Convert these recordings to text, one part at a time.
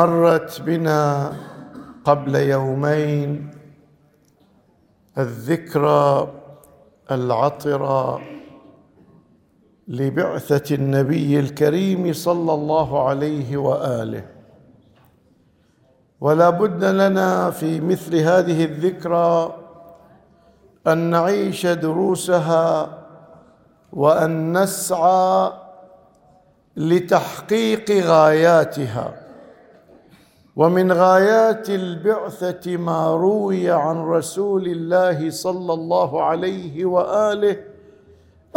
مرت بنا قبل يومين الذكرى العطرة لبعثة النبي الكريم صلى الله عليه وآله. ولا بد لنا في مثل هذه الذكرى أن نعيش دروسها وأن نسعى لتحقيق غاياتها. ومن غايات البعثة ما روي عن رسول الله صلى الله عليه وآله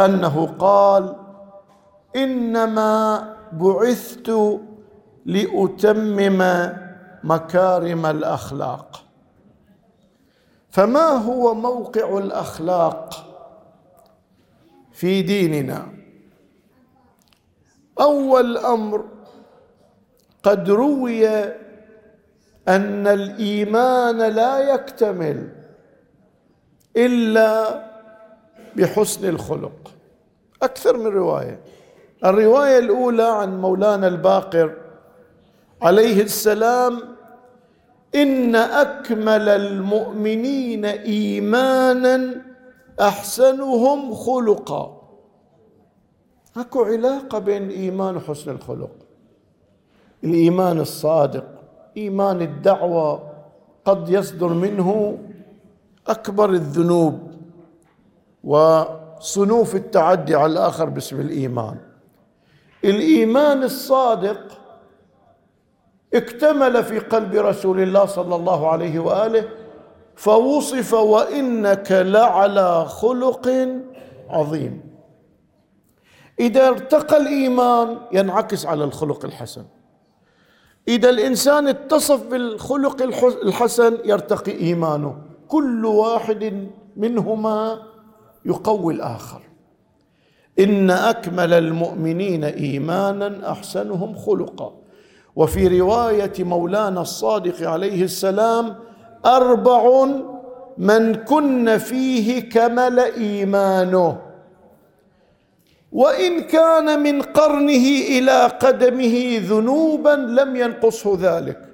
أنه قال إنما بعثت لأتمم مكارم الأخلاق. فما هو موقع الأخلاق في ديننا؟ أول أمر قد روي أن الإيمان لا يكتمل إلا بحسن الخلق. أكثر من رواية. الرواية الأولى عن مولانا الباقر عليه السلام إن أكمل المؤمنين إيمانا أحسنهم خلقا. أكو علاقة بين الإيمان وحسن الخلق. الإيمان الصادق. إيمان الدعوة قد يصدر منه أكبر الذنوب وصنوف التعدي على الآخر باسم الإيمان. الإيمان الصادق اكتمل في قلب رسول الله صلى الله عليه وآله فوصف وإنك لعلى خلق عظيم. إذا ارتقى الإيمان ينعكس على الخلق الحسن. إذا الإنسان اتصف بالخلق الحسن يرتقي إيمانه. كل واحد منهما يقوي الآخر. إن أكمل المؤمنين إيمانا أحسنهم خلقا. وفي رواية مولانا الصادق عليه السلام أربع من كن فيه كمل إيمانه. وإن كان من قرنه إلى قدمه ذنوبا لم ينقصه ذلك.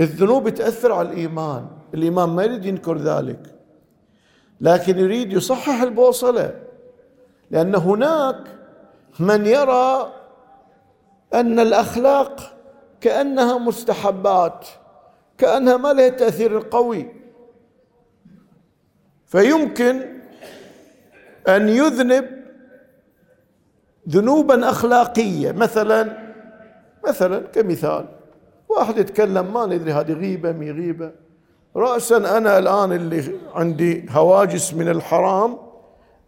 الذنوب تأثر على الإيمان. الإيمان ما يريد ينكر ذلك. لكن يريد يصحح البوصلة. لأن هناك من يرى أن الأخلاق كأنها مستحبات كأنها ما لها تأثير قوي. فيمكن أن يذنب ذنوبا أخلاقية. مثلا مثلا كمثال واحد يتكلم ما ندري هذه غيبة مي غيبة. راسا أنا الآن اللي عندي هواجس من الحرام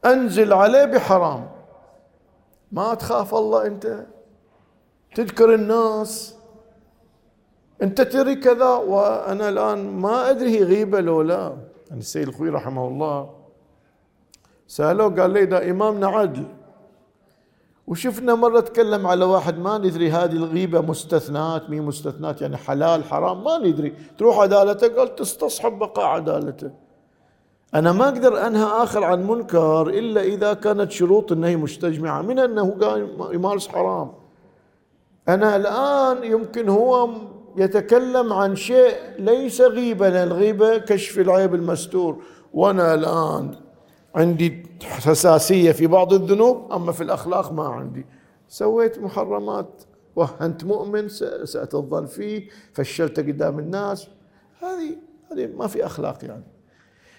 أنزل عليه بحرام. ما تخاف الله أنت؟ تذكر الناس. أنت تري كذا وأنا الآن ما أدري هي غيبة لو لا. يعني السيد الخوي رحمه الله سالوه قال لي ده إمامنا عدل وشفنا مرة تكلم على واحد ما ندري هذه الغيبة مستثنات مي مستثنات يعني حلال حرام ما ندري. تروح عدالته قال تستصحب بقاء عدالته. أنا ما أقدر أنهى آخر عن منكر إلا إذا كانت شروط النهي مستجمعة من أنه قال يمارس حرام. أنا الآن يمكن هو يتكلم عن شيء ليس غيبة لأن الغيبة كشف العيب المستور. وأنا الآن عندي حساسية في بعض الذنوب أما في الأخلاق ما عندي. سويت محرمات وهنت مؤمن سأت الظن فيه فشلت قدام الناس. هذه هذه ما في أخلاق يعني.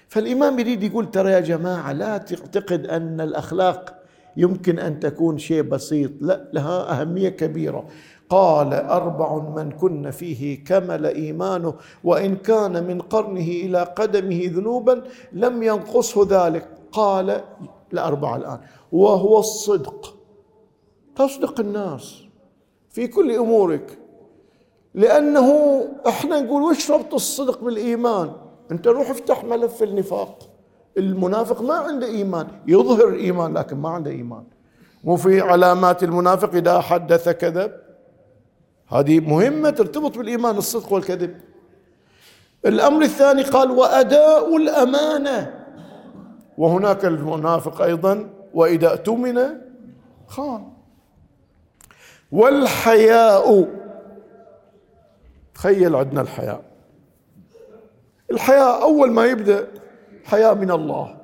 فالإمام يريد يقول ترى يا جماعة لا تعتقد أن الأخلاق يمكن أن تكون شيء بسيط. لا لها أهمية كبيرة. قال أربع من كن فيه كمل إيمانه وإن كان من قرنه إلى قدمه ذنوبا لم ينقصه ذلك. قال الأربعة الآن. وهو الصدق. تصدق الناس في كل أمورك. لأنه إحنا نقول وش ربط الصدق بالإيمان؟ أنت روح افتح ملف النفاق. المنافق ما عنده إيمان. يظهر الإيمان لكن ما عنده إيمان. مو في علامات المنافق إذا حدث كذب. هذه مهمة ترتبط بالإيمان الصدق والكذب. الأمر الثاني قال وأداء الأمانة. وهناك المنافق أيضا وإذا اؤتمن خان. والحياء تخيل عندنا الحياة الحياة أول ما يبدأ حياة من الله.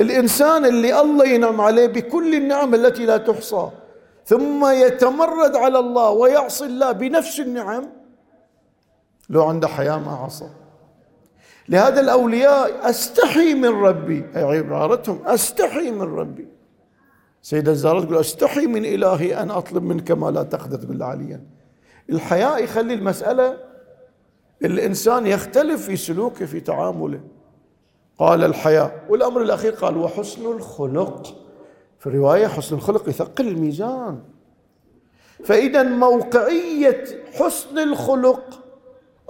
الإنسان اللي الله ينعم عليه بكل النعم التي لا تحصى ثم يتمرد على الله ويعصي الله بنفس النعم لو عنده حياة ما عصى. لهذا الأولياء أستحي من ربي أي عبارتهم أستحي من ربي. سيدة الزهراء تقول أستحي من إلهي أن أطلب منك ما لا تقدر بالله عليا. الحياء يخلي المسألة الإنسان يختلف في سلوكه في تعامله. قال الحياء والأمر الأخير قال وحسن الخلق. في الرواية حسن الخلق يثقل الميزان. فإذا موقعية حسن الخلق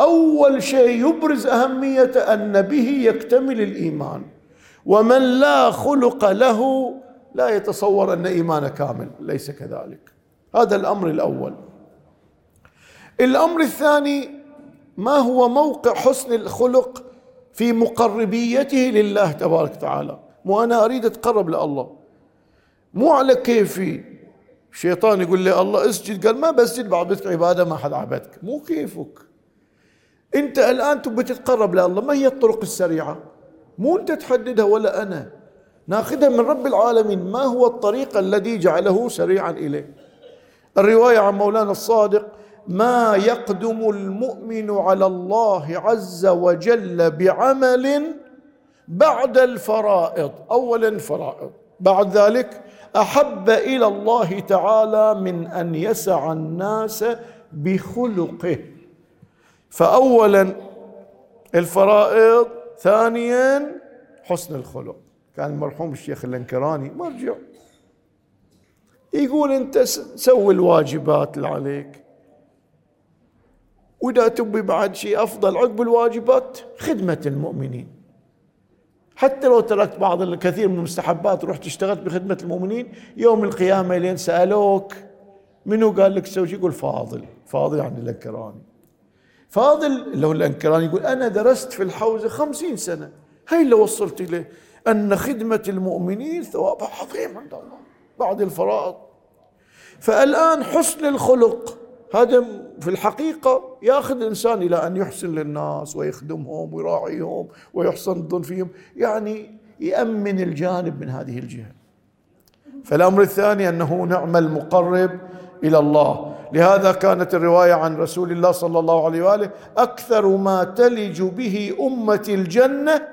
أول شيء يبرز أهمية أن به يكتمل الإيمان. ومن لا خلق له لا يتصور أن إيمانه كامل ليس كذلك. هذا الأمر الأول. الأمر الثاني ما هو موقع حسن الخلق في مقربيته لله تبارك وتعالى؟ مو أنا أريد أتقرب لله. مو على كيفي. الشيطان يقول لي الله اسجد قال ما بسجد بعبدك عبادة ما حد عبدك. مو كيفك. انت الان تبي تتقرب لله. ما هي الطرق السريعة؟ مو انت تحددها ولا أنا. ناخذها من رب العالمين. ما هو الطريق الذي جعله سريعا إليه؟ الرواية عن مولانا الصادق ما يقدم المؤمن على الله عز وجل بعمل بعد الفرائض. اولا فرائض. بعد ذلك أحب إلى الله تعالى من أن يسع الناس بخلقه. فاولا الفرائض ثانيا حسن الخلق. كان المرحوم الشيخ الأنكراني مرجع. يقول أنت سوي الواجبات اللي عليك. وإذا تبي بعد شيء أفضل عقب الواجبات خدمة المؤمنين. حتى لو تركت بعض الكثير من المستحبات ورحت اشتغلت بخدمة المؤمنين يوم القيامة لين سألوك منو قال لك تسوي يقول فاضل فاضل يعني الأنكراني. فاضل اللي هو الانكراني يقول أنا درست في الحوزة خمسين سنة. هاي اللي وصلت إليه. أن خدمة المؤمنين ثوابها عظيم عند الله. بعد الفرائض. فالآن حسن الخلق. هذا في الحقيقة ياخذ الإنسان إلى أن يحسن للناس ويخدمهم ويراعيهم ويحسن الظن فيهم. يعني يأمن الجانب من هذه الجهة. فالأمر الثاني أنه نعم المقرب. إلى الله. لهذا كانت الرواية عن رسول الله صلى الله عليه وآله أكثر ما تلج به أمة الجنة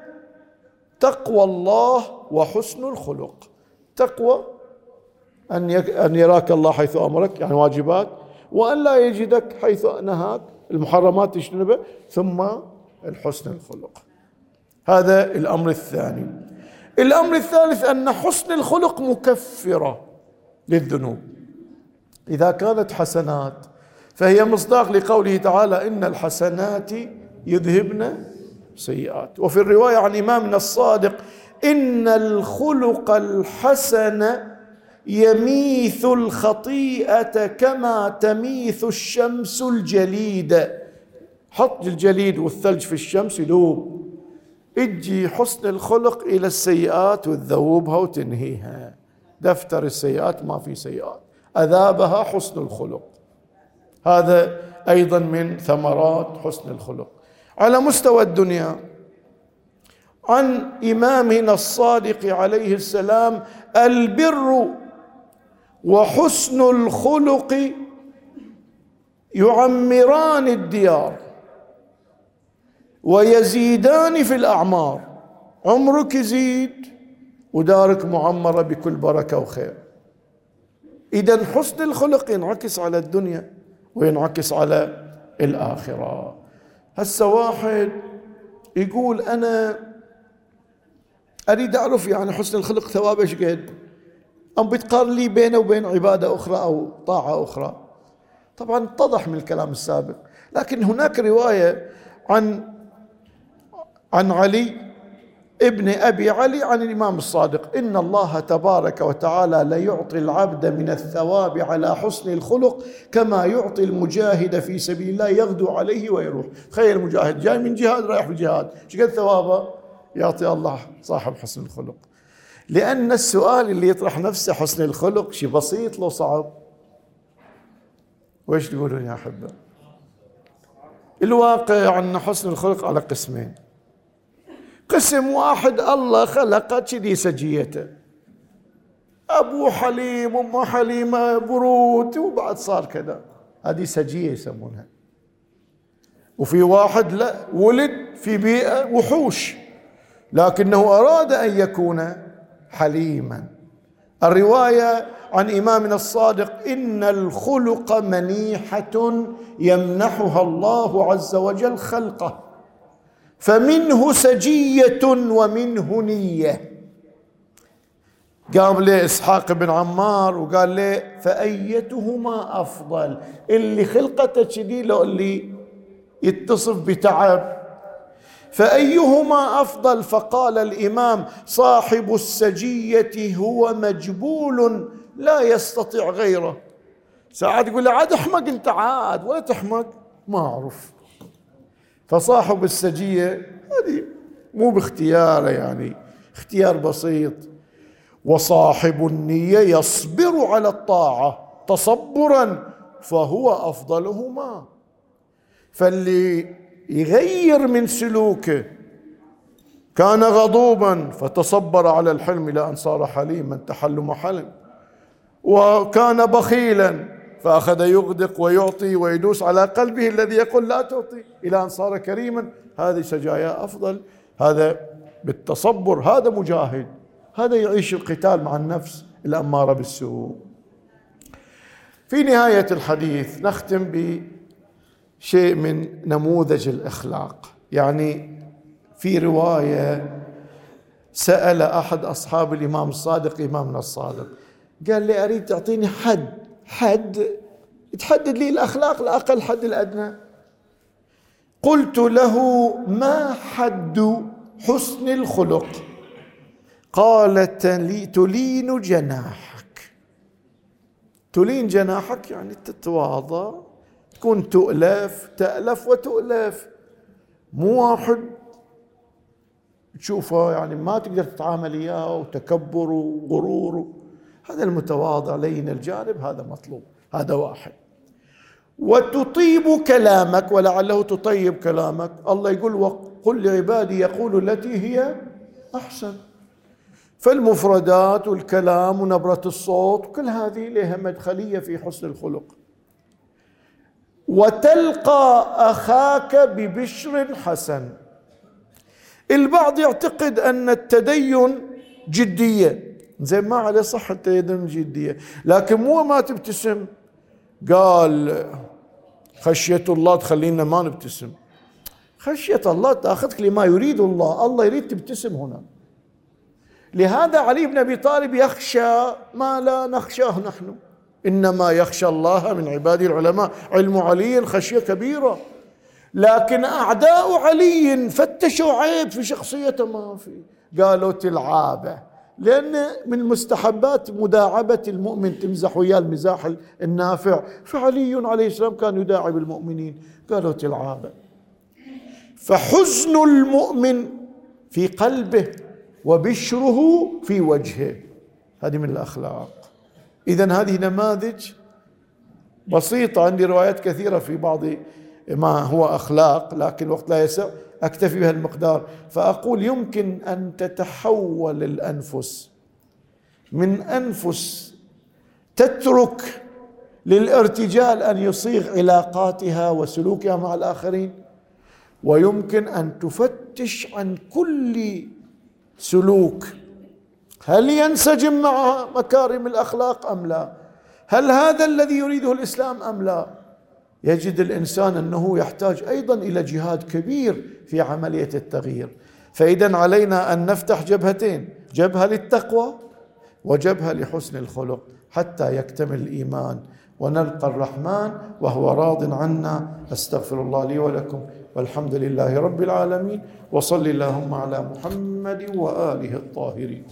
تقوى الله وحسن الخلق. تقوى أن يراك الله حيث أمرك يعني واجبات وأن لا يجدك حيث نهاك. المحرمات تجتنبه ثم الحسن الخلق. هذا الأمر الثاني. الأمر الثالث أن حسن الخلق مكفرة للذنوب. إذا كانت حسنات فهي مصداق لقوله تعالى إن الحسنات يذهبن سيئات. وفي الرواية عن إمامنا الصادق إن الخلق الحسن يميث الخطيئة كما تميث الشمس الجليد. حط الجليد والثلج في الشمس يذوب. أجي حسن الخلق إلى السيئات وتذوبها وتنهيها. دفتر السيئات ما في سيئات. أذابها حسن الخلق. هذا أيضا من ثمرات حسن الخلق. على مستوى الدنيا عن إمامنا الصادق عليه السلام البر وحسن الخلق يعمران الديار ويزيدان في الأعمار. عمرك يزيد ودارك معمرة بكل بركة وخير. اذا حسن الخلق ينعكس على الدنيا وينعكس على الآخرة. هسه واحد يقول أنا أريد أعرف يعني حسن الخلق ثوابه إيش قد؟ أم بتقارن لي بينه وبين عبادة أخرى أو طاعة أخرى؟ طبعا اتضح من الكلام السابق لكن هناك رواية عن عن علي ابن أبي علي عن الإمام الصادق. إن الله تبارك وتعالى ليعطي العبد من الثواب على حسن الخلق كما يعطي المجاهد في سبيل الله يغدو عليه ويروح. تخيل المجاهد جاي من جهاد رايح في الجهاد إيش قد ثوابه؟ يعطي الله صاحب حسن الخلق. لأن السؤال اللي يطرح نفسه حسن الخلق شيء بسيط لو صعب. وإيش تقولون يا أحبة؟ الواقع أن حسن الخلق على قسمين. قسم واحد الله خلق كذي سجيته. أبو حليم أم حليمة برود وبعد صار كذا. هذه سجية يسمونها. وفي واحد لا ولد في بيئة وحوش. لكنه أراد أن يكون حليما. الرواية عن إمامنا الصادق إن الخلق منيحة يمنحها الله عز وجل خلقه. فمنه سجية ومنه نية. قام له إسحاق بن عمار وقال له فأيتهما أفضل؟ اللي خلقته كذي لو اللي يتصف بتعب. فأيهما أفضل؟ فقال الإمام صاحب السجية هو مجبول لا يستطيع غيره. ساعات يقول له عاد احمق انت عاد ولا تحمق. ما أعرف. فصاحب السجية هذه مو باختياره يعني اختيار بسيط. وصاحب النية يصبر على الطاعة تصبرا فهو أفضلهما. فاللي يغير من سلوكه كان غضوبا فتصبر على الحلم إلى أن صار حليما تحلم حلم. وكان بخيلا فأخذ يغدق ويعطي ويدوس على قلبه الذي يقول لا تعطي. إلى أن صار كريما. هذه سجايا أفضل. هذا بالتصبر. هذا مجاهد. هذا يعيش القتال مع النفس. الأمارة بالسوء. في نهاية الحديث نختم بشيء من نموذج الإخلاق. يعني في رواية سأل أحد أصحاب الإمام الصادق إمامنا الصادق. قال لي أريد تعطيني حد. حد تحدد لي الأخلاق الأقل حد الأدنى. قلت له ما حد حسن الخلق؟ قال تلين جناحك. تلين جناحك يعني تتواضع تكون تؤلف تألف وتؤلف. مو واحد. تشوفه يعني ما تقدر تتعامل إياه وتكبر وغرور. هذا المتواضع لين الجانب هذا مطلوب هذا واحد. وتطيب كلامك ولعله تطيب كلامك. الله يقول وقل لعبادي يقول التي هي أحسن. فالمفردات والكلام ونبرة الصوت كل هذه لها مدخلية في حسن الخلق. وتلقى أخاك ببشر حسن. البعض يعتقد أن التدين جدية. زين ما عليه صح التدين جدية. لكن مو ما تبتسم. قال خشية الله تخلينا ما نبتسم. خشية الله تأخذك لما يريد الله. الله يريد تبتسم هنا. لهذا علي بن أبي طالب يخشى ما لا نخشاه نحن. إنما يخشى الله من عباده العلماء. علم علي خشية كبيرة. لكن أعداء علي فتشوا عيب في شخصيته. ما في. قالوا تلعابه. لأن من مستحبات مداعبة المؤمن تمزح وياه المزاح النافع. فعلي عليه السلام كان يداعب المؤمنين. قالوا تلعابه فحزن المؤمن في قلبه وبشره في وجهه. هذه من الأخلاق. اذا هذه نماذج بسيطة عندي روايات كثيرة في بعض ما هو أخلاق لكن الوقت لا يسع. أكتفي بها المقدار. فأقول يمكن أن تتحول الأنفس من أنفس تترك للارتجال أن يصيغ علاقاتها وسلوكها مع الآخرين ويمكن أن تفتش عن كل سلوك. هل ينسجم مع مكارم الأخلاق أم لا؟ هل هذا الذي يريده الإسلام أم لا؟ يجد الإنسان أنه يحتاج أيضا إلى جهاد كبير في عملية التغيير. فاذا علينا أن نفتح جبهتين جبهة للتقوى وجبهة لحسن الخلق حتى يكتمل الإيمان. ونلقى الرحمن وهو راض عنا. أستغفر الله لي ولكم والحمد لله رب العالمين. وصل اللهم على محمد وآله الطاهرين.